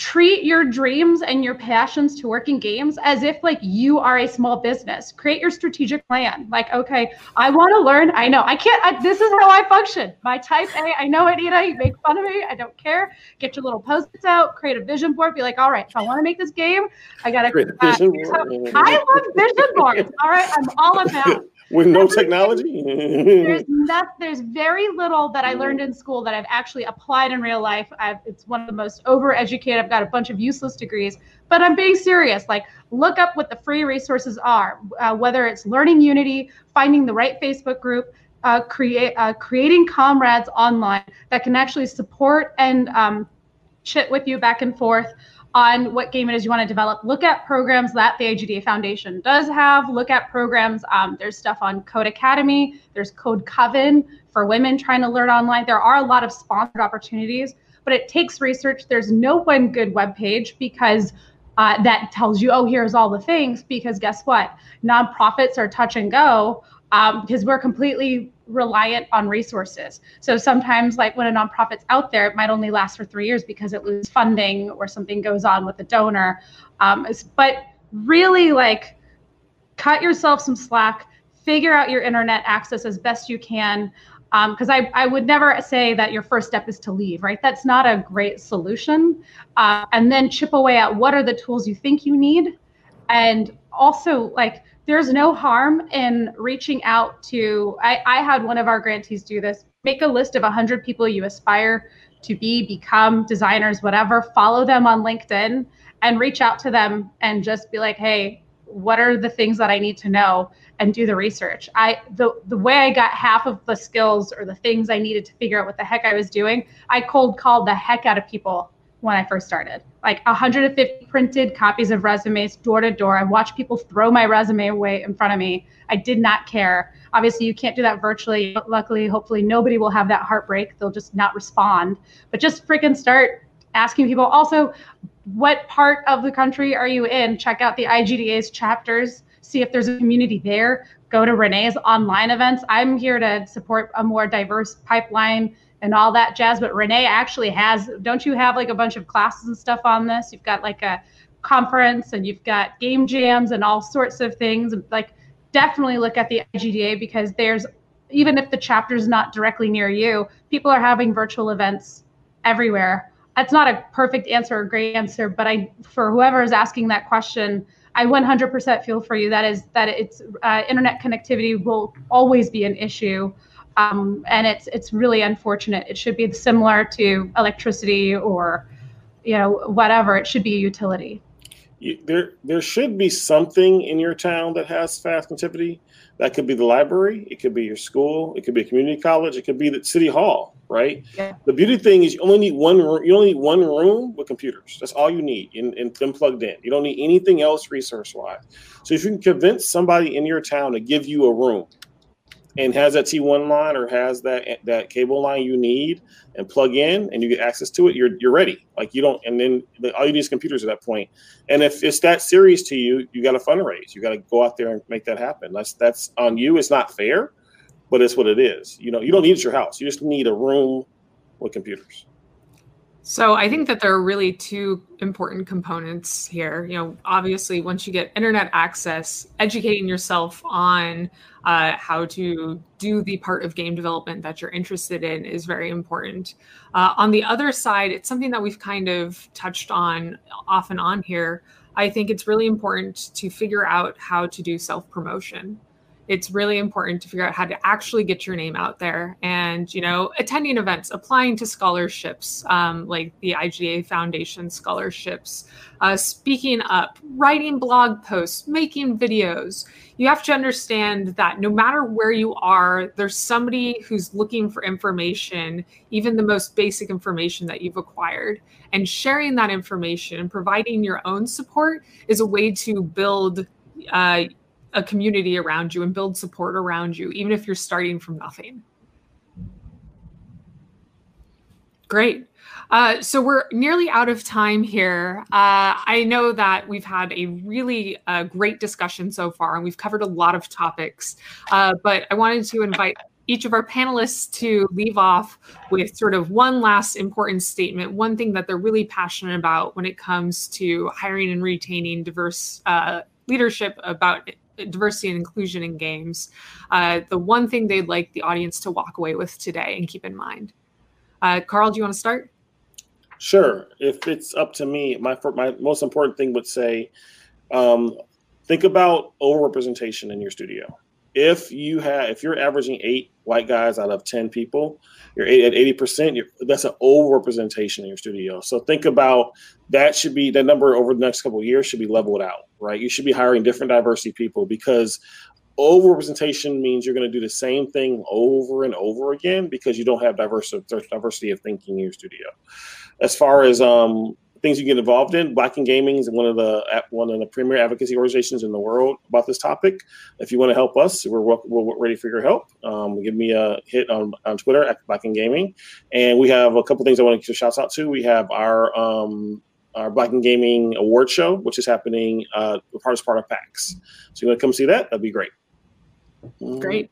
treat your dreams and your passions to work in games as if like you are a small business. Create your strategic plan. Like okay i want to learn i know i can't I, this is how i function. My type a i know anita you make fun of me i don't care. Get your little post-its out create a vision board be like all right if i want to make this game i gotta uh, i love vision boards all right? I'm all about with no technology? there's not, there's very little that i learned in school that i've actually applied in real life. I've, it's one of the most overeducated. I've got a bunch of useless degrees. But i'm being serious. Like look up what the free resources are uh, whether it's learning unity finding the right facebook group uh, create uh, creating comrades online that can actually support and um, chit with you back and forth on what game it is you want to develop. Look at programs that the IGDA Foundation does have. Look at programs. Um, there's stuff on Codecademy. There's Code Coven for women trying to learn online. There are a lot of sponsored opportunities, but it takes research. There's no one good web page because uh, that tells you, oh, here's all the things. Because guess what? Nonprofits are touch and go um, because we're completely reliant on resources. So sometimes, like when a nonprofit's out there, it might only last for three years because it loses funding or something goes on with the donor. Um, but really, like, cut yourself some slack, figure out your internet access as best you can. Because um, I, I would never say that your first step is to leave, right? That's not a great solution. Uh, and then chip away at what are the tools you think you need. And also, like, there's no harm in reaching out to I, I had one of our grantees do this make a list of 100 people you aspire to be become designers whatever follow them on linkedin and reach out to them and just be like hey what are the things that i need to know? And do the research. I the the way i got half of the skills or the things i needed to figure out what the heck i was doing i cold called the heck out of people when I first started. Like 150 printed copies of resumes door to door. I watched people throw my resume away in front of me. I did not care. Obviously, you can't do that virtually. Luckily, hopefully, nobody will have that heartbreak. They'll just not respond. But just freaking start asking people. Also, what part of the country are you in? Check out the IGDA's chapters. See if there's a community there. Go to Renee's online events. I'm here to support a more diverse pipeline and all that jazz. But Renee actually has, don't you have like a bunch of classes and stuff on this? You've got like a conference and you've got game jams and all sorts of things. Like, definitely look at the IGDA because there's, even if the chapter is not directly near you, people are having virtual events everywhere. That's not a perfect answer or great answer, but I, for whoever is asking that question, I 100% feel for you. That is that it's uh, internet connectivity will always be an issue. Um, and it's it's really unfortunate. It should be similar to electricity or, you know, whatever. It should be a utility. You, there there should be something in your town that has fast connectivity. That could be the library. It could be your school. It could be a community college. It could be the city hall. Right. Yeah. The beauty thing is you only need one room. You only need one room with computers. That's all you need, and, and them plugged in. You don't need anything else resource wise. So if you can convince somebody in your town to give you a room and has that T1 line or has that that cable line you need and plug in and you get access to it, you're you're ready. Like you don't, and then the, all you need is computers at that point. And if it's that serious to you, you got to fundraise. You got to go out there and make that happen. That's that's on you. It's not fair, but it's what it is. You know, you don't need your house. You just need a room with computers. So I think that there are really two important components here. You know, obviously, once you get internet access, educating yourself on uh, how to do the part of game development that you're interested in is very important. Uh, on the other side, it's something that we've kind of touched on off and on here. I think it's really important to figure out how to do self promotion it's really important to figure out how to actually get your name out there and you know attending events applying to scholarships um, like the IGDA Foundation scholarships uh, speaking up writing blog posts making videos. You have to understand that no matter where you are there's somebody who's looking for information even the most basic information that you've acquired. And sharing that information and providing your own support is a way to build uh, a community around you and build support around you, even if you're starting from nothing. Great. Uh, so we're nearly out of time here. Uh, I know that we've had a really uh, great discussion so far, and we've covered a lot of topics. Uh, but I wanted to invite each of our panelists to leave off with sort of one last important statement, one thing that they're really passionate about when it comes to hiring and retaining diverse uh, leadership about diversity and inclusion in games, uh, the one thing they'd like the audience to walk away with today and keep in mind. Uh, Carl, do you want to start? Sure. If it's up to me, my my most important thing would say, um, think about overrepresentation in your studio. If you have, if you're averaging eight white guys out of ten people, you're at eighty percent. That's an overrepresentation in your studio. So think about that. Should be that number over the next couple of years should be leveled out right? You should be hiring different diversity people because overrepresentation means you're going to do the same thing over and over again because you don't have diversity diversity of thinking in your studio. As far as um, things you get involved in. Black in Gaming is one of the one of the premier advocacy organizations in the world about this topic. If you want to help us, we're we're ready for your help. Um, give me a hit on, on Twitter at Black in Gaming, and we have a couple things I want to shout out to. We have our um, our Black in Gaming award show, which is happening uh, part as part of PAX. So you want to come see that? That'd be great. Great,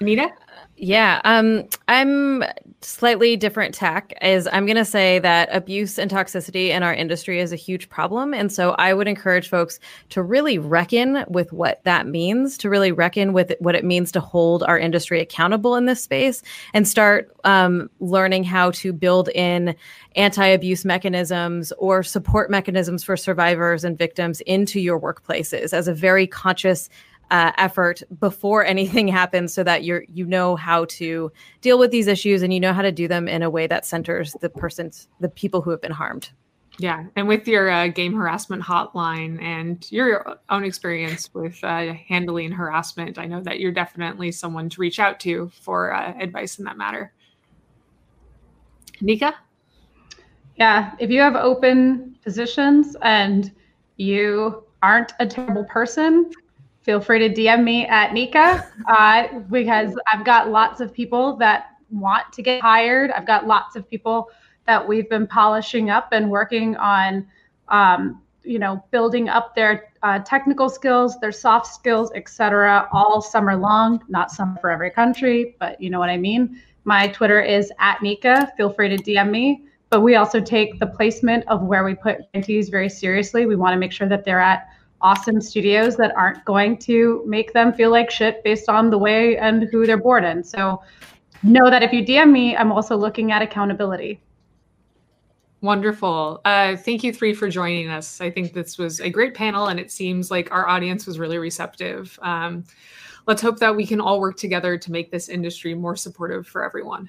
Anita. Yeah, um, I'm slightly different tack. Is I'm going to say that abuse and toxicity in our industry is a huge problem, and so I would encourage folks to really reckon with what that means, to really reckon with what it means to hold our industry accountable in this space, and start um, learning how to build in anti-abuse mechanisms or support mechanisms for survivors and victims into your workplaces as a very conscious uh, effort before anything happens so that you're you know how to deal with these issues and you know how to do them in a way that centers the persons the people who have been harmed. Yeah and with your uh, game harassment hotline and your own experience with uh, handling harassment i know that you're definitely someone to reach out to for uh, advice in that matter. Nika? Yeah if you have open positions and you aren't a terrible person feel free to DM me at Nika uh, because I've got lots of people that want to get hired. I've got lots of people that we've been polishing up and working on, um, you know, building up their uh, technical skills, their soft skills, etc., all summer long. Not some for every country, but you know what I mean. My Twitter is at Nika. Feel free to DM me. But we also take the placement of where we put grantees very seriously. We want to make sure that they're at awesome studios that aren't going to make them feel like shit based on the way and who they're bored in. So know that if you DM me, I'm also looking at accountability. Wonderful. Uh, thank you three for joining us. I think this was a great panel, and it seems like our audience was really receptive. Um, let's hope that we can all work together to make this industry more supportive for everyone.